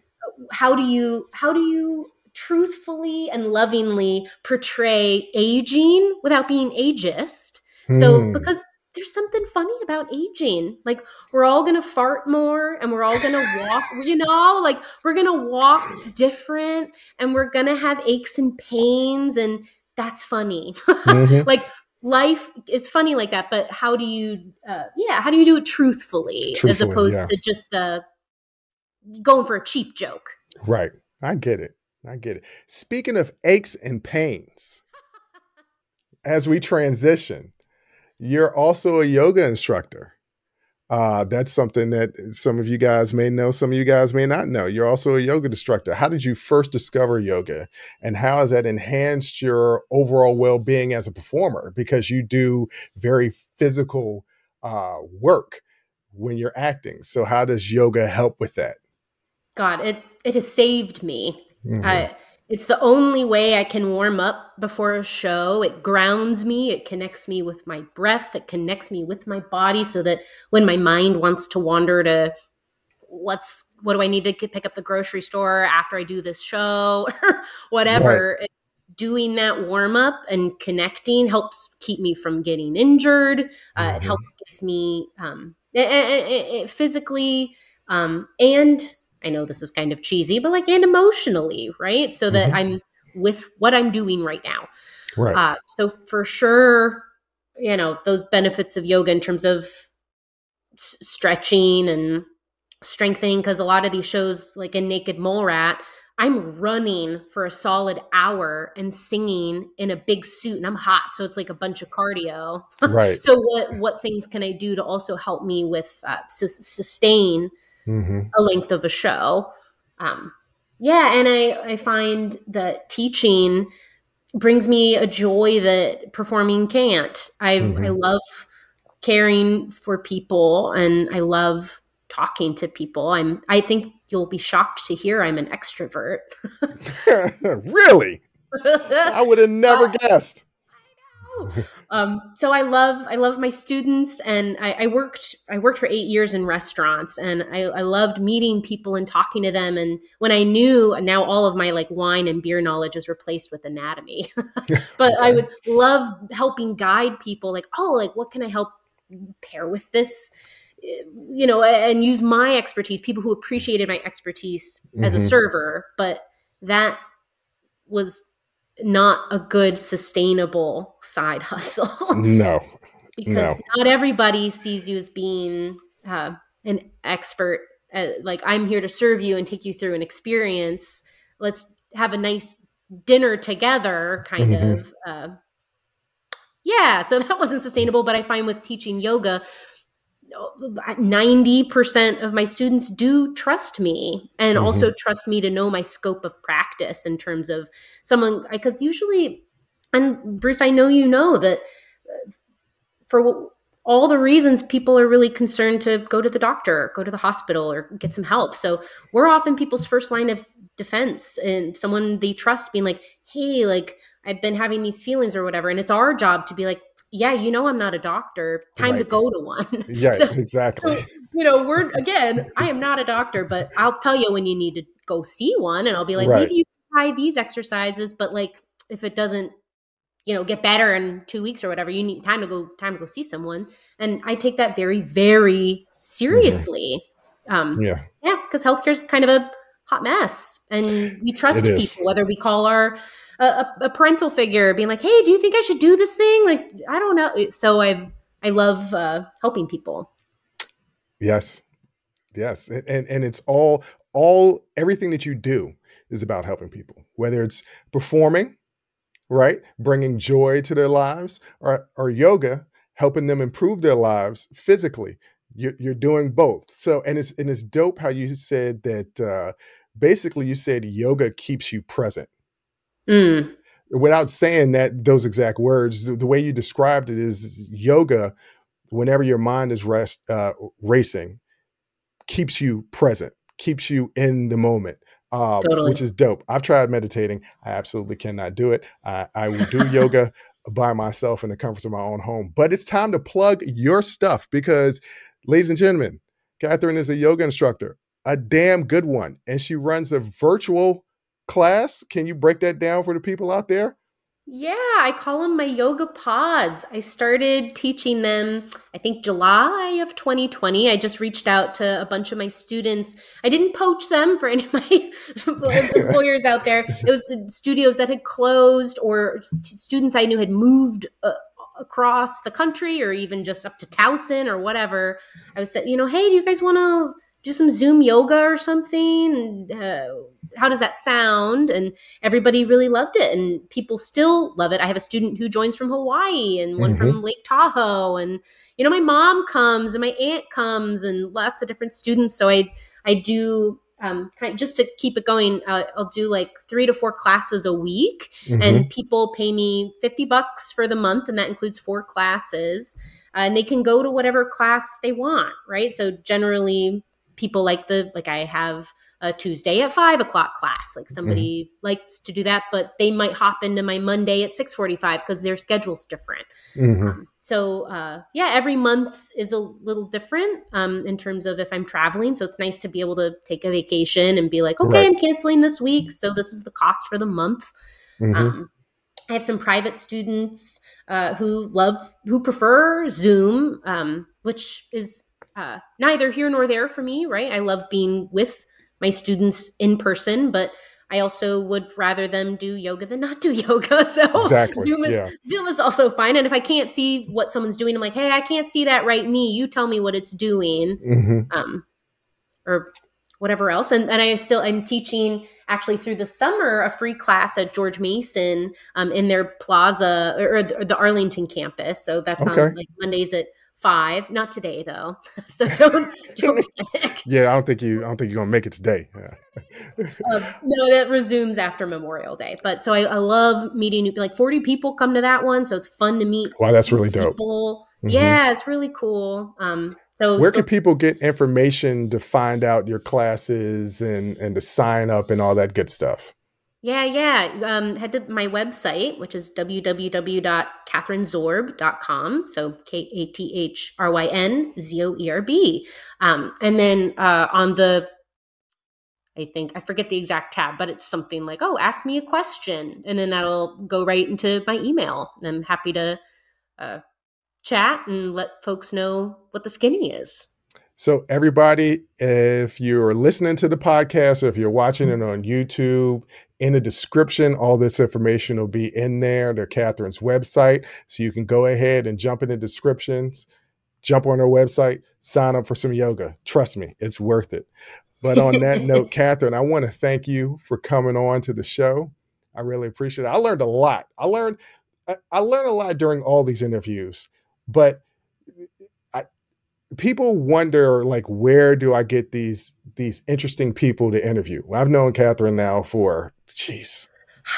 how do you how do you truthfully and lovingly portray aging without being ageist? So Hmm. because there's something funny about aging. Like we're all gonna fart more and we're all gonna walk, [laughs] you know, like we're gonna walk different and we're gonna have aches and pains and that's funny. Mhm. [laughs] like life is funny like that, but how do you uh yeah, how do you do it truthfully, as opposed yeah. to just uh going for a cheap joke? Right. I get it. I get it. Speaking of aches and pains, as we transition, you're also a yoga instructor. Uh, that's something that some of you guys may know, some of you guys may not know. You're also a yoga instructor. How did you first discover yoga, and how has that enhanced your overall well being as a performer? Because you do very physical uh, work when you're acting. So, how does yoga help with that? God, it it has saved me. Mm-hmm. I, it's the only way I can warm up before a show. It grounds me, it connects me with my breath, it connects me with my body so that when my mind wants to wander to what's what do I need to pick up the grocery store after I do this show or [laughs] whatever, right. doing that warm up and connecting helps keep me from getting injured. Uh, mm-hmm. It helps give me um, it, it, it, physically um, and I know this is kind of cheesy, but like and emotionally, right? So that mm-hmm. I'm with what I'm doing right now. Right. Uh, so for sure, you know, those benefits of yoga in terms of s- stretching and strengthening, because a lot of these shows, like in Naked Mole Rat, I'm running for a solid hour and singing in a big suit and I'm hot. So it's like a bunch of cardio. [laughs] Right. so what, what things can I do to also help me with uh, su- sustain mm-hmm. a length of a show. Um, yeah, and I, I find that teaching brings me a joy that performing can't. I mm-hmm. I love caring for people and I love talking to people. I'm I think you'll be shocked to hear I'm an extrovert. [laughs] [laughs] really? [laughs] I would have never guessed. [laughs] um, so I love I love my students, and I, I, worked I worked for eight years in restaurants, and I, I, loved meeting people and talking to them. And when I knew now all of my like wine and beer knowledge is replaced with anatomy, [laughs] but I would love helping guide people. Like, oh, like what can I help pair with this? You know, and use my expertise. People who appreciated my expertise mm-hmm. as a mm-hmm. server, but that was not a good sustainable side [laughs] hustle. no. because no. not everybody sees you as being uh, an expert. Uh, like I'm here to serve you and take you through an experience. Let's have a nice dinner together, kind mm-hmm. of. Uh, yeah, so that wasn't sustainable. But I find with teaching yoga, 90% of my students do trust me and mm-hmm. also trust me to know my scope of practice in terms of someone because usually and bruce i know you know that uh, for all the reasons people are really concerned to go to the doctor go to the hospital or get some help so we're often people's first line of defense and someone they trust being like hey like i've been having these feelings or whatever and it's our job to be like yeah, you know, I'm not a doctor. Time right. to go to one. [laughs] Yeah, so, exactly. So, you know, we're again, I am not a doctor, but I'll tell you when you need to go see one, and I'll be like, right. maybe you try these exercises, but like if it doesn't, you know, get better in two weeks or whatever, you need time to go time to go see someone. And I take that very, very mm-hmm. seriously. Mm-hmm. Um, yeah, yeah, because healthcare is kind of a hot mess, and we trust people, whether we call our a, a, parental figure being like, "Hey, do you think I should do this thing?" Like, I don't know. So I I love uh, helping people. Yes, yes, and and it's all all everything that you do is about helping people, whether it's performing, right, bringing joy to their lives, or or yoga, helping them improve their lives physically. You're, you're doing both. So, and it's and it's dope how you said that. Uh, basically, you said yoga keeps you present Mm. Without saying that those exact words, the, the, way you described it is yoga. Whenever your mind is rest uh, racing, keeps you present, keeps you in the moment, um, totally. which is dope. I've tried meditating. I absolutely cannot do it. I, I will do yoga by myself in the comforts of my own home. But it's time to plug your stuff because, ladies and gentlemen, Kathryn is a yoga instructor, a damn good one, and she runs a virtual class. Can you break that down for the people out there? Yeah, I call them my yoga pods. I started teaching them, I think, July of 2020. I just reached out to a bunch of my students. I didn't poach them for any of my [laughs] employers out there. It was studios that had closed or students I knew had moved uh, across the country or even just up to Towson or whatever. I was said, you know, hey, do you guys want to do some Zoom yoga or something? Uh, how does that sound? And everybody really loved it, and people still love it. I have a student who joins from Hawaii and one mm-hmm. from Lake Tahoe, and you know, my mom comes and my aunt comes, and lots of different students. So I I do um, kind of, just to keep it going, uh, I'll do like three to four classes a week, mm-hmm. and people pay me fifty bucks for the month, and that includes four classes. Uh, and they can go to whatever class they want, right? So generally, people like the like I have a Tuesday at five o'clock class. Like somebody mm-hmm. likes to do that, but they might hop into my Monday at six forty-five because their schedule's different. Mm-hmm. Um, so uh, yeah, every month is a little different um, in terms of if I'm traveling. So it's nice to be able to take a vacation and be like, okay, right. I'm canceling this week, so this is the cost for the month. Mm-hmm. Um, I have some private students uh, who love who prefer Zoom, um, which is uh, neither here nor there for me. Right, I love being with my students in person, but I also would rather them do yoga than not do [laughs] yoga. So exactly. Zoom is yeah. Zoom is also fine. And if I can't see what someone's doing, I'm like, hey, I can't see that right me. You tell me what it's doing. Mm-hmm. Um, or whatever else. And and I still I'm teaching actually through the summer a free class at George Mason um, in their plaza or, or, the Arlington campus. So that's okay. on like Mondays at five. Not today though. [laughs] so don't [laughs] don't Yeah, I don't think you I don't think you're gonna make it today. Yeah. um, no, that resumes after Memorial Day. But so I, I, love meeting like 40 people come to that one. So it's fun to meet. Wow, that's really dope. Mm-hmm. Yeah, it's really cool. Um so where can people get information to find out your classes and and to sign up and all that good stuff? Yeah, yeah. Um, head to my website, which is www.kathrynzoerb.com. So K A T H R Y N Z O E R B. Um, and then uh, on the, I think, I forget the exact tab, but it's something like, oh, ask me a question. And then that'll go right into my email. And I'm happy to uh, chat and let folks know what the skinny is. So, everybody, if you're listening to the podcast or if you're watching it on YouTube, in the description, all this information will be in there to Kathryn's website. So, you can go ahead and jump in the descriptions, jump on her website, sign up for some yoga. Trust me, it's worth it. But on that [laughs] note, Kathryn, I want to thank you for coming on to the show. I really appreciate it. I learned a lot. I learned I learned a lot during all these interviews, but people wonder like where do I get these these interesting people to interview? Well, I've known Kathryn now for jeez.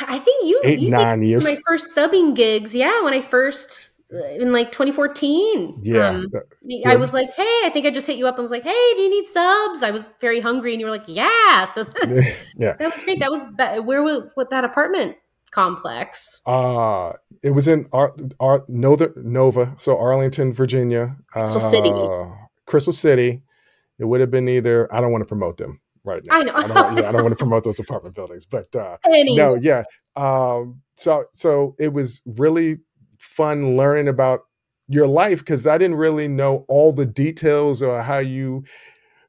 I think you eight you nine years. My first subbing gigs, yeah, when I first uh, in like 2014. Yeah, um, I was like, hey, I think I just hit you up and was like, hey, do you need subs? I was very hungry, and you were like, yeah. So [laughs] [laughs] yeah, that was great. That was where was what that apartment complex? Uh it was in Ar- Ar- Nova, Nova, so Arlington, Virginia, Crystal uh, City, Crystal City. It would have been either. I don't want to promote them right now. I know. I don't, yeah, I don't want to [laughs] promote those apartment buildings, but uh, no, yeah. Um, so so it was really fun learning about your life because I didn't really know all the details or how you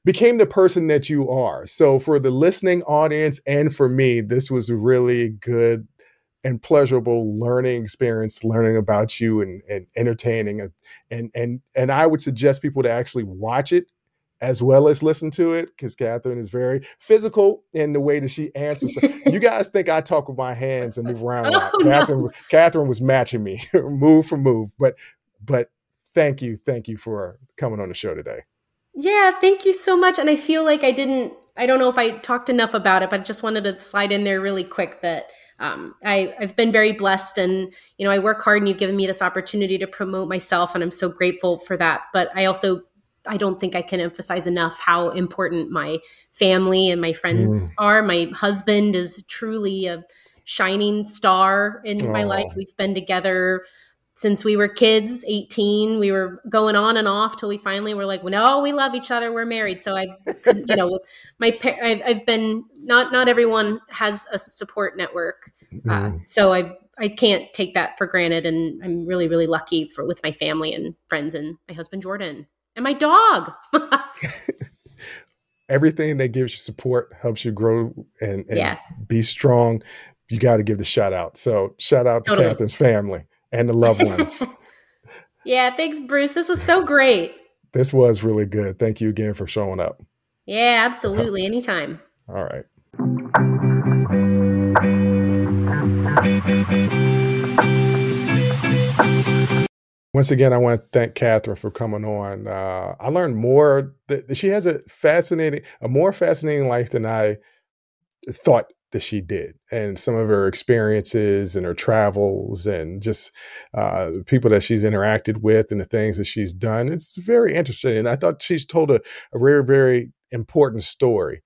became the person that you are. So for the listening audience and for me, this was a really good and pleasurable learning experience learning about you and, and entertaining and, and and and i would suggest people to actually watch it as well as listen to it because kathryn is very physical in the way that she answers. You [laughs] guys think i talk with my hands and move around oh, kathryn, no. kathryn was matching me [laughs] move for move. But but thank you thank you for coming on the show today. Yeah thank you so much. And i feel like i didn't i don't know if i talked enough about it but i just wanted to slide in there really quick that um, I, I've been very blessed and, you know, I work hard and you've given me this opportunity to promote myself and I'm so grateful for that. But I also, I don't think I can emphasize enough how important my family and my friends mm. are. My husband is truly a shining star in my life. We've been together since we were kids 18 we were going on and off till we finally were like well, no we love each other we're married so i you know [laughs] my I've, I've, been not not everyone has a support network uh, mm. so i i can't take that for granted and i'm really really lucky for with my family and friends and my husband jordan and my dog [laughs] everything that gives you support helps you grow and, and yeah. be strong you got to give the shout out so shout out to totally. kathryn's family and the loved ones. [laughs] yeah, thanks, Bruce. This was so great. This was really good. Thank you again for showing up. Yeah, absolutely. Anytime. All right. Once again, I want to thank Kathryn for coming on. Uh, I learned more. That she has a fascinating, a more fascinating life than I thought that she did, and some of her experiences and her travels, and just uh, people that she's interacted with, and the things that she's done. It's very interesting, and I thought she's told a, a very, very important story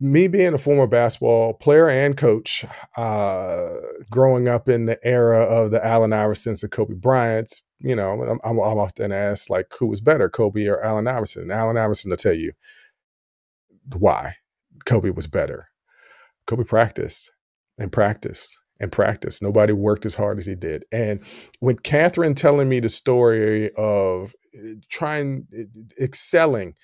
me being a former basketball player and coach, uh, growing up in the era of the Allen Iversons and Kobe Bryant's, you know, I'm, I'm, often asked like, who was better, Kobe or Allen Iverson? And Allen Iverson to tell you why Kobe was better. Kobe practiced and practiced and practiced. Nobody worked as hard as he did. And when Kathryn telling me the story of eh, trying, eh, excelling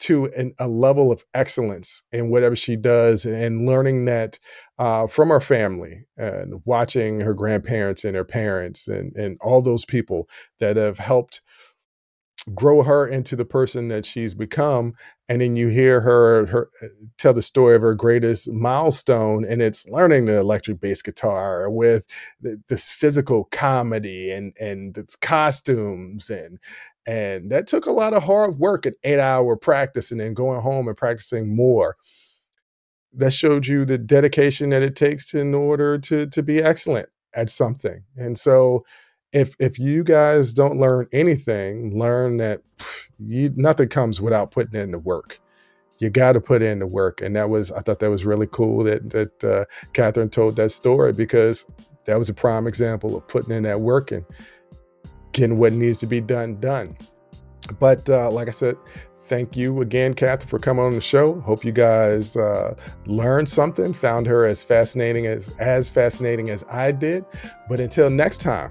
to an, a level of excellence in whatever she does and learning that uh, from her family and watching her grandparents and her parents and, and all those people that have helped grow her into the person that she's become and then you hear her her uh, tell the story of her greatest milestone and it's learning the electric bass guitar with this physical comedy and and its costumes and and that took a lot of hard work and eight hour practice and then going home and practicing more. That showed you the dedication that it takes to, in order to, to be excellent at something. And so if if you guys don't learn anything, learn that you nothing comes without putting in the work. You got to put in the work, and that was I thought that was really cool that that uh, Kathryn told that story because that was a prime example of putting in that work and getting what needs to be done done. But uh, like I said, thank you again, Kathryn, for coming on the show. Hope you guys uh, learned something, found her as fascinating as as fascinating as I did. But until next time,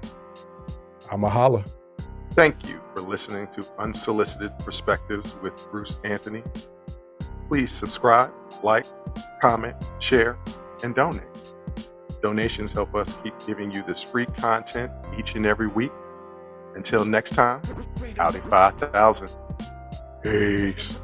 I'm a holla. Thank you for listening to Unsolicited Perspectives with Bruce Anthony. Please subscribe, like, comment, share, and donate. Donations help us keep giving you this free content each and every week. Until next time, outing 5000. Peace.